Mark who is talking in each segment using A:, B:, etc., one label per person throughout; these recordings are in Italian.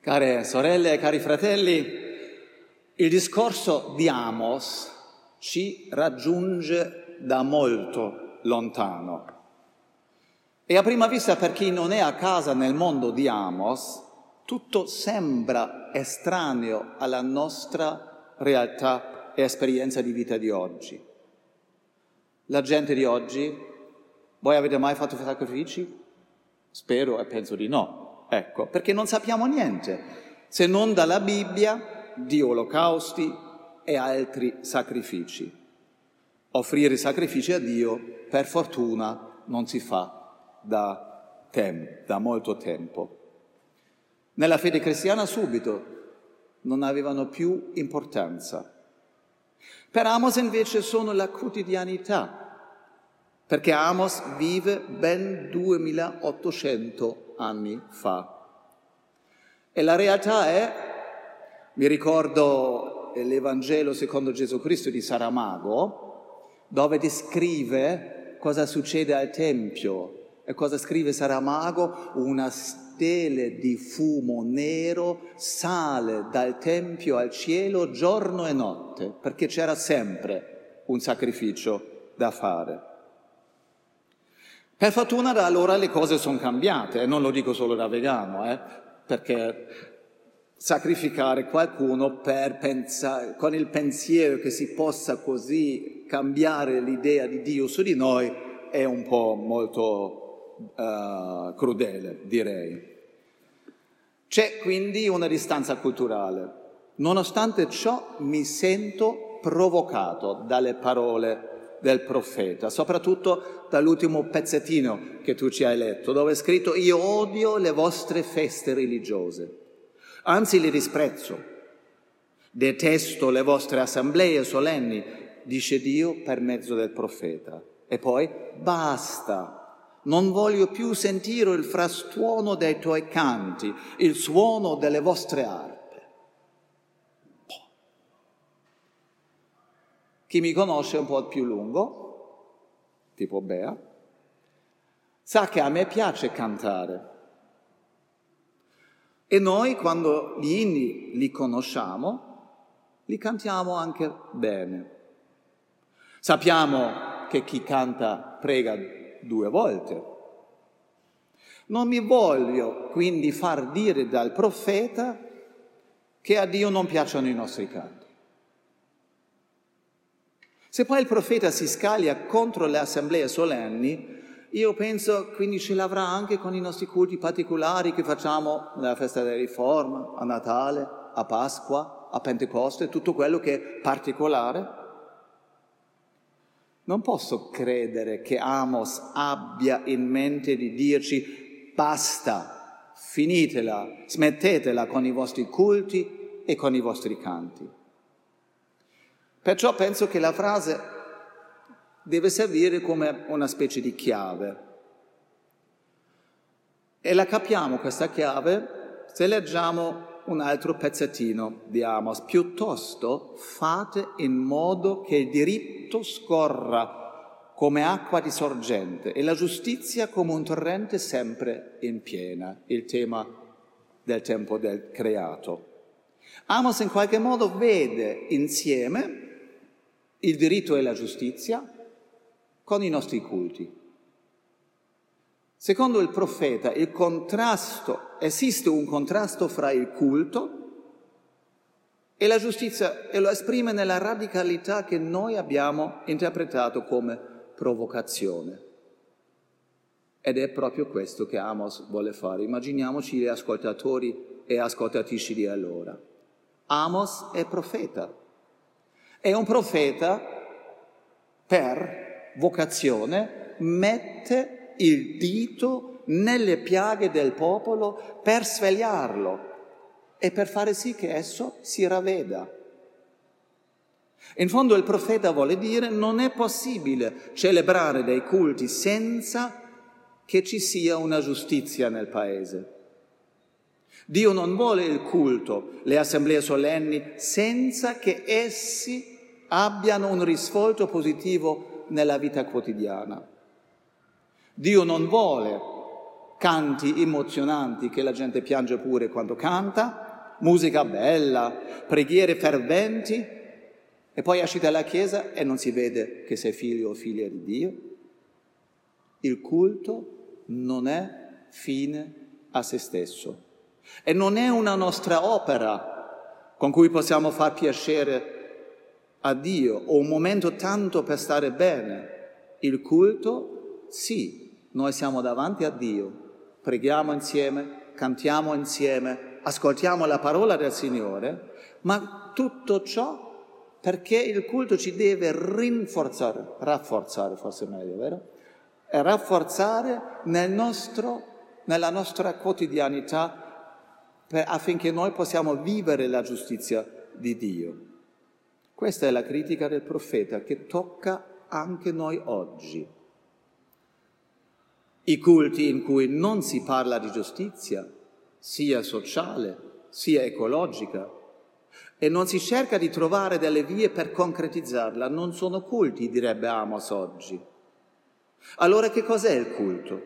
A: Care sorelle e cari fratelli, il discorso di Amos ci raggiunge da molto lontano. E a prima vista, per chi non è a casa nel mondo di Amos, tutto sembra estraneo alla nostra realtà e esperienza di vita di oggi. La gente di oggi, voi avete mai fatto sacrifici? Spero e penso di no. Ecco, perché non sappiamo niente, se non dalla Bibbia di olocausti e altri sacrifici. Offrire sacrifici a Dio, per fortuna, non si fa da, tem- da molto tempo. Nella fede cristiana subito non avevano più importanza. Per Amos invece sono la quotidianità, perché Amos vive ben 2800 anni fa. E la realtà è, mi ricordo l'Evangelo secondo Gesù Cristo di Saramago, dove descrive cosa succede al Tempio. E cosa scrive Saramago? Una stele di fumo nero sale dal Tempio al cielo giorno e notte, perché c'era sempre un sacrificio da fare. Per fortuna da allora le cose sono cambiate, e non lo dico solo da vegano, eh, perché sacrificare qualcuno pensare, con il pensiero che si possa così cambiare l'idea di Dio su di noi è un po' molto uh, crudele, direi. C'è quindi una distanza culturale. Nonostante ciò mi sento provocato dalle parole del profeta, soprattutto dall'ultimo pezzettino che tu ci hai letto, dove è scritto io odio le vostre feste religiose, anzi le disprezzo, detesto le vostre assemblee solenni, dice Dio per mezzo del profeta. E poi basta, non voglio più sentire il frastuono dei tuoi canti, il suono delle vostre armi. Chi mi conosce un po' più lungo, tipo Bea, sa che a me piace cantare. E noi quando gli inni li conosciamo, li cantiamo anche bene. Sappiamo che chi canta prega due volte. Non mi voglio quindi far dire dal profeta che a Dio non piacciono i nostri canti. Se poi il profeta si scaglia contro le assemblee solenni, io penso quindi ce l'avrà anche con i nostri culti particolari che facciamo nella festa della riforma, a Natale, a Pasqua, a Pentecoste, tutto quello che è particolare. Non posso credere che Amos abbia in mente di dirci basta, finitela, smettetela con i vostri culti e con i vostri canti. Perciò penso che la frase deve servire come una specie di chiave. E la capiamo questa chiave se leggiamo un altro pezzettino di Amos. Piuttosto fate in modo che il diritto scorra come acqua di sorgente e la giustizia come un torrente sempre in piena, il tema del tempo del creato. Amos in qualche modo vede insieme il diritto e la giustizia con i nostri culti. Secondo il profeta, il contrasto, esiste un contrasto fra il culto e la giustizia e lo esprime nella radicalità che noi abbiamo interpretato come provocazione. Ed è proprio questo che Amos vuole fare. Immaginiamoci gli ascoltatori e ascoltatrici di allora. Amos è profeta, è un profeta per vocazione, mette il dito nelle piaghe del popolo per svegliarlo e per fare sì che esso si ravveda. In fondo il profeta vuole dire non è possibile celebrare dei culti senza che ci sia una giustizia nel paese. Dio non vuole il culto, le assemblee solenni, senza che essi abbiano un risvolto positivo nella vita quotidiana. Dio non vuole canti emozionanti che la gente piange pure quando canta, musica bella, preghiere ferventi, e poi esci dalla chiesa e non si vede che sei figlio o figlia di Dio. Il culto non è fine a se stesso e non è una nostra opera con cui possiamo far piacere a Dio o un momento tanto per stare bene. Il culto, sì, noi siamo davanti a Dio, preghiamo insieme, cantiamo insieme, ascoltiamo la parola del Signore, ma tutto ciò perché il culto ci deve rinforzare, rafforzare forse meglio, vero? E rafforzare nel nostro, nella nostra quotidianità per, affinché noi possiamo vivere la giustizia di Dio. Questa è la critica del profeta che tocca anche noi oggi. I culti in cui non si parla di giustizia, sia sociale, sia ecologica, e non si cerca di trovare delle vie per concretizzarla, non sono culti, direbbe Amos oggi. Allora che cos'è il culto?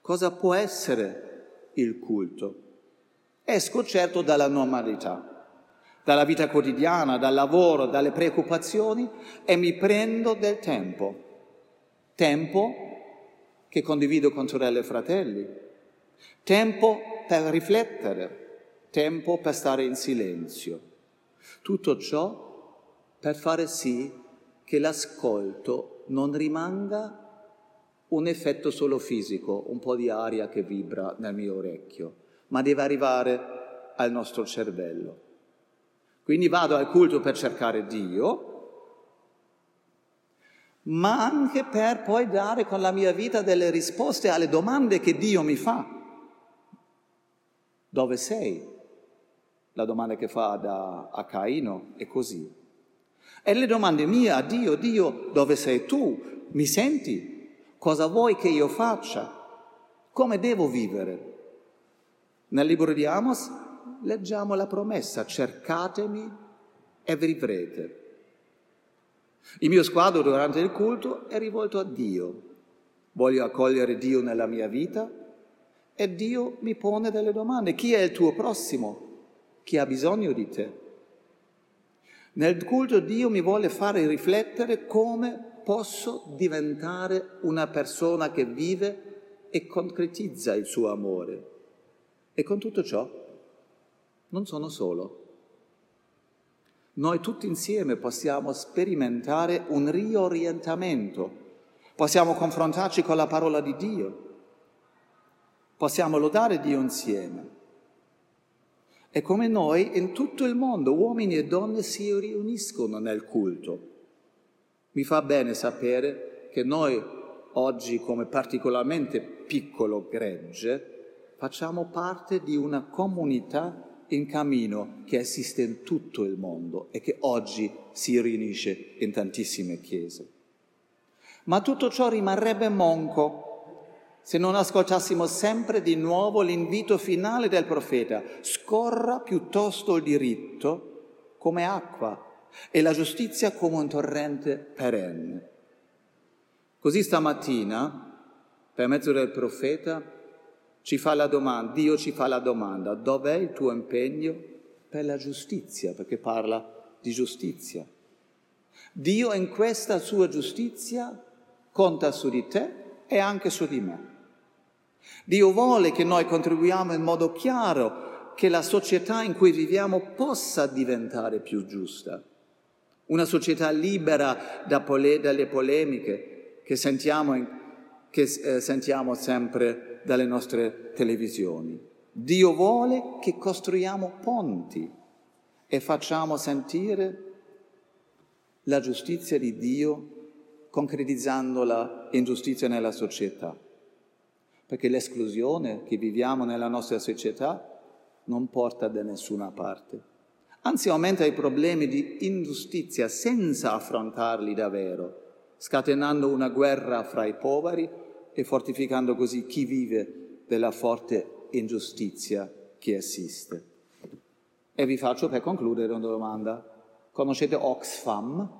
A: Cosa può essere il culto? Esco certo dalla normalità, dalla vita quotidiana, dal lavoro, dalle preoccupazioni e mi prendo del tempo. Tempo che condivido con sorelle e fratelli. Tempo per riflettere, tempo per stare in silenzio. Tutto ciò per fare sì che l'ascolto non rimanga un effetto solo fisico, un po' di aria che vibra nel mio orecchio, ma deve arrivare al nostro cervello. Quindi vado al culto per cercare Dio, ma anche per poi dare con la mia vita delle risposte alle domande che Dio mi fa. Dove sei? la domanda che fa da, a Caino è così. E le domande mie a Dio, Dio, dove sei tu? Mi senti? Cosa vuoi che io faccia? Come devo vivere? Nel libro di Amos leggiamo la promessa, cercatemi e vivrete. Il mio sguardo durante il culto è rivolto a Dio. Voglio accogliere Dio nella mia vita e Dio mi pone delle domande. Chi è il tuo prossimo? chi ha bisogno di te. Nel culto Dio mi vuole fare riflettere come posso diventare una persona che vive e concretizza il suo amore. E con tutto ciò non sono solo. Noi tutti insieme possiamo sperimentare un riorientamento, possiamo confrontarci con la parola di Dio, possiamo lodare Dio insieme. E come noi in tutto il mondo uomini e donne si riuniscono nel culto. Mi fa bene sapere che noi oggi come particolarmente piccolo gregge facciamo parte di una comunità in cammino che esiste in tutto il mondo e che oggi si riunisce in tantissime chiese. Ma tutto ciò rimarrebbe monco se non ascoltassimo sempre di nuovo l'invito finale del profeta, scorra piuttosto il diritto come acqua e la giustizia come un torrente perenne. Così stamattina, per mezzo del profeta, ci fa la domanda, Dio ci fa la domanda, dov'è il tuo impegno per la giustizia? Perché parla di giustizia. Dio in questa sua giustizia conta su di te e anche su di me. Dio vuole che noi contribuiamo in modo chiaro che la società in cui viviamo possa diventare più giusta. Una società libera da pole- dalle polemiche che, sentiamo, in, che eh, sentiamo sempre dalle nostre televisioni. Dio vuole che costruiamo ponti e facciamo sentire la giustizia di Dio concretizzandola in giustizia nella società perché l'esclusione che viviamo nella nostra società non porta da nessuna parte. Anzi aumenta i problemi di ingiustizia senza affrontarli davvero, scatenando una guerra fra i poveri e fortificando così chi vive della forte ingiustizia che esiste. E vi faccio per concludere una domanda. Conoscete Oxfam?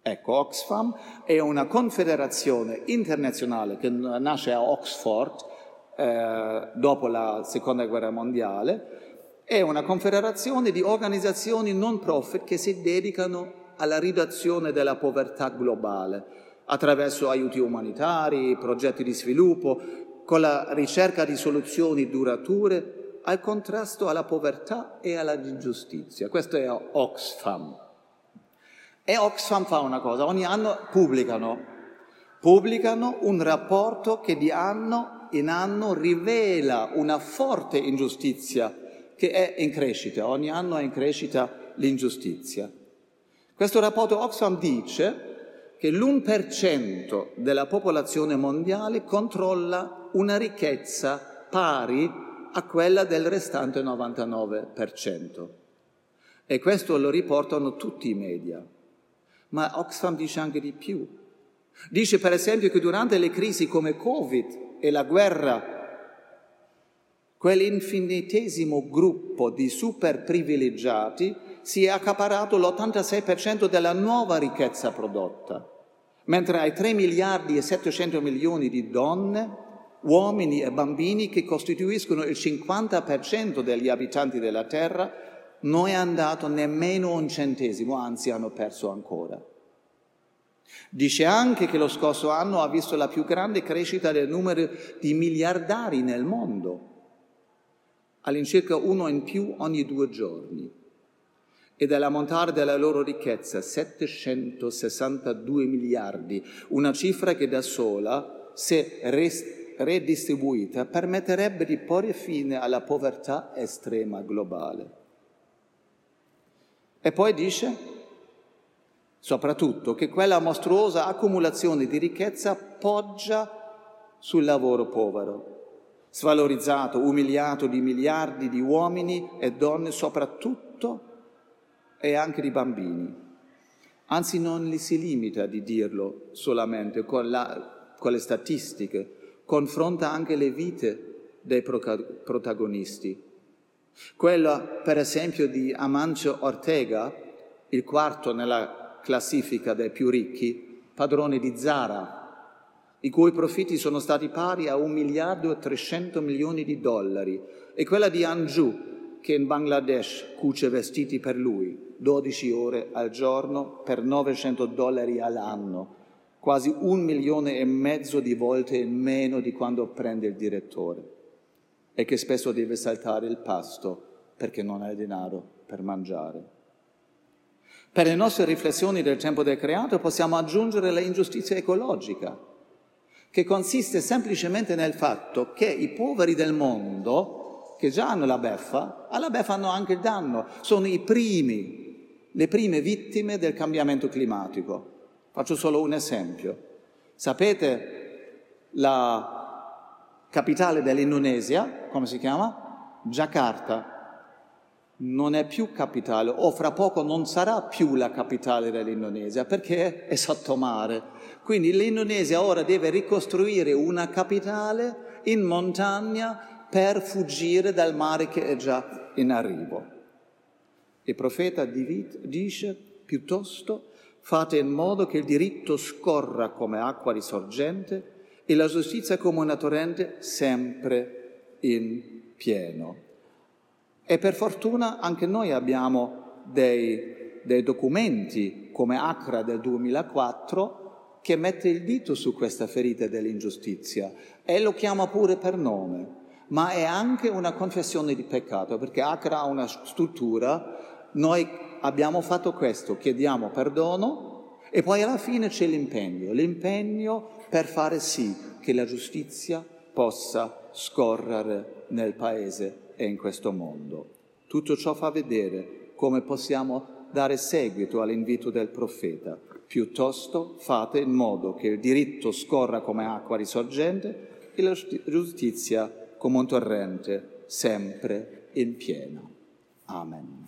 A: Ecco, Oxfam è una confederazione internazionale che nasce a Oxford eh, dopo la seconda guerra mondiale, è una confederazione di organizzazioni non profit che si dedicano alla riduzione della povertà globale attraverso aiuti umanitari, progetti di sviluppo, con la ricerca di soluzioni durature al contrasto alla povertà e alla ingiustizia. Questo è Oxfam. E Oxfam fa una cosa, ogni anno pubblicano, pubblicano un rapporto che di anno in anno rivela una forte ingiustizia che è in crescita, ogni anno è in crescita l'ingiustizia. Questo rapporto Oxfam dice che l'1% della popolazione mondiale controlla una ricchezza pari a quella del restante 99%. E questo lo riportano tutti i media. Ma Oxfam dice anche di più. Dice per esempio che durante le crisi come Covid e la guerra, quell'infinitesimo gruppo di super privilegiati si è accaparato l'86% della nuova ricchezza prodotta, mentre ai 3 miliardi e 700 milioni di donne, uomini e bambini che costituiscono il 50% degli abitanti della Terra, non è andato nemmeno un centesimo, anzi hanno perso ancora. Dice anche che lo scorso anno ha visto la più grande crescita del numero di miliardari nel mondo, all'incirca uno in più ogni due giorni, e dell'ammontare della loro ricchezza 762 miliardi, una cifra che da sola, se redistribuita, permetterebbe di porre fine alla povertà estrema globale. E poi dice, soprattutto, che quella mostruosa accumulazione di ricchezza poggia sul lavoro povero, svalorizzato, umiliato di miliardi di uomini e donne, soprattutto e anche di bambini. Anzi, non li si limita di dirlo solamente con, la, con le statistiche, confronta anche le vite dei protagonisti quella, per esempio, di Amancio Ortega, il quarto nella classifica dei più ricchi, padrone di Zara, i cui profitti sono stati pari a un miliardo e 300 milioni di dollari, e quella di Anju, che in Bangladesh cuce vestiti per lui, 12 ore al giorno per 900 dollari all'anno, quasi un milione e mezzo di volte in meno di quando prende il direttore e che spesso deve saltare il pasto perché non ha denaro per mangiare. Per le nostre riflessioni del tempo del creato possiamo aggiungere l'ingiustizia ecologica, che consiste semplicemente nel fatto che i poveri del mondo, che già hanno la beffa, alla beffa hanno anche il danno, sono i primi, le prime vittime del cambiamento climatico. Faccio solo un esempio. Sapete la capitale dell'Indonesia, come si chiama? Jakarta. Non è più capitale, o fra poco non sarà più la capitale dell'Indonesia, perché è sotto mare. Quindi l'Indonesia ora deve ricostruire una capitale in montagna per fuggire dal mare che è già in arrivo. Il profeta dice piuttosto fate in modo che il diritto scorra come acqua risorgente e la giustizia come una torrente sempre in pieno. E per fortuna anche noi abbiamo dei, dei documenti come Accra del 2004 che mette il dito su questa ferita dell'ingiustizia e lo chiama pure per nome, ma è anche una confessione di peccato perché Accra ha una struttura, noi abbiamo fatto questo, chiediamo perdono e poi alla fine c'è l'impegno, l'impegno per fare sì che la giustizia possa scorrere nel Paese e in questo mondo. Tutto ciò fa vedere come possiamo dare seguito all'invito del profeta. Piuttosto fate in modo che il diritto scorra come acqua risorgente e la giustizia come un torrente sempre in pieno. Amen.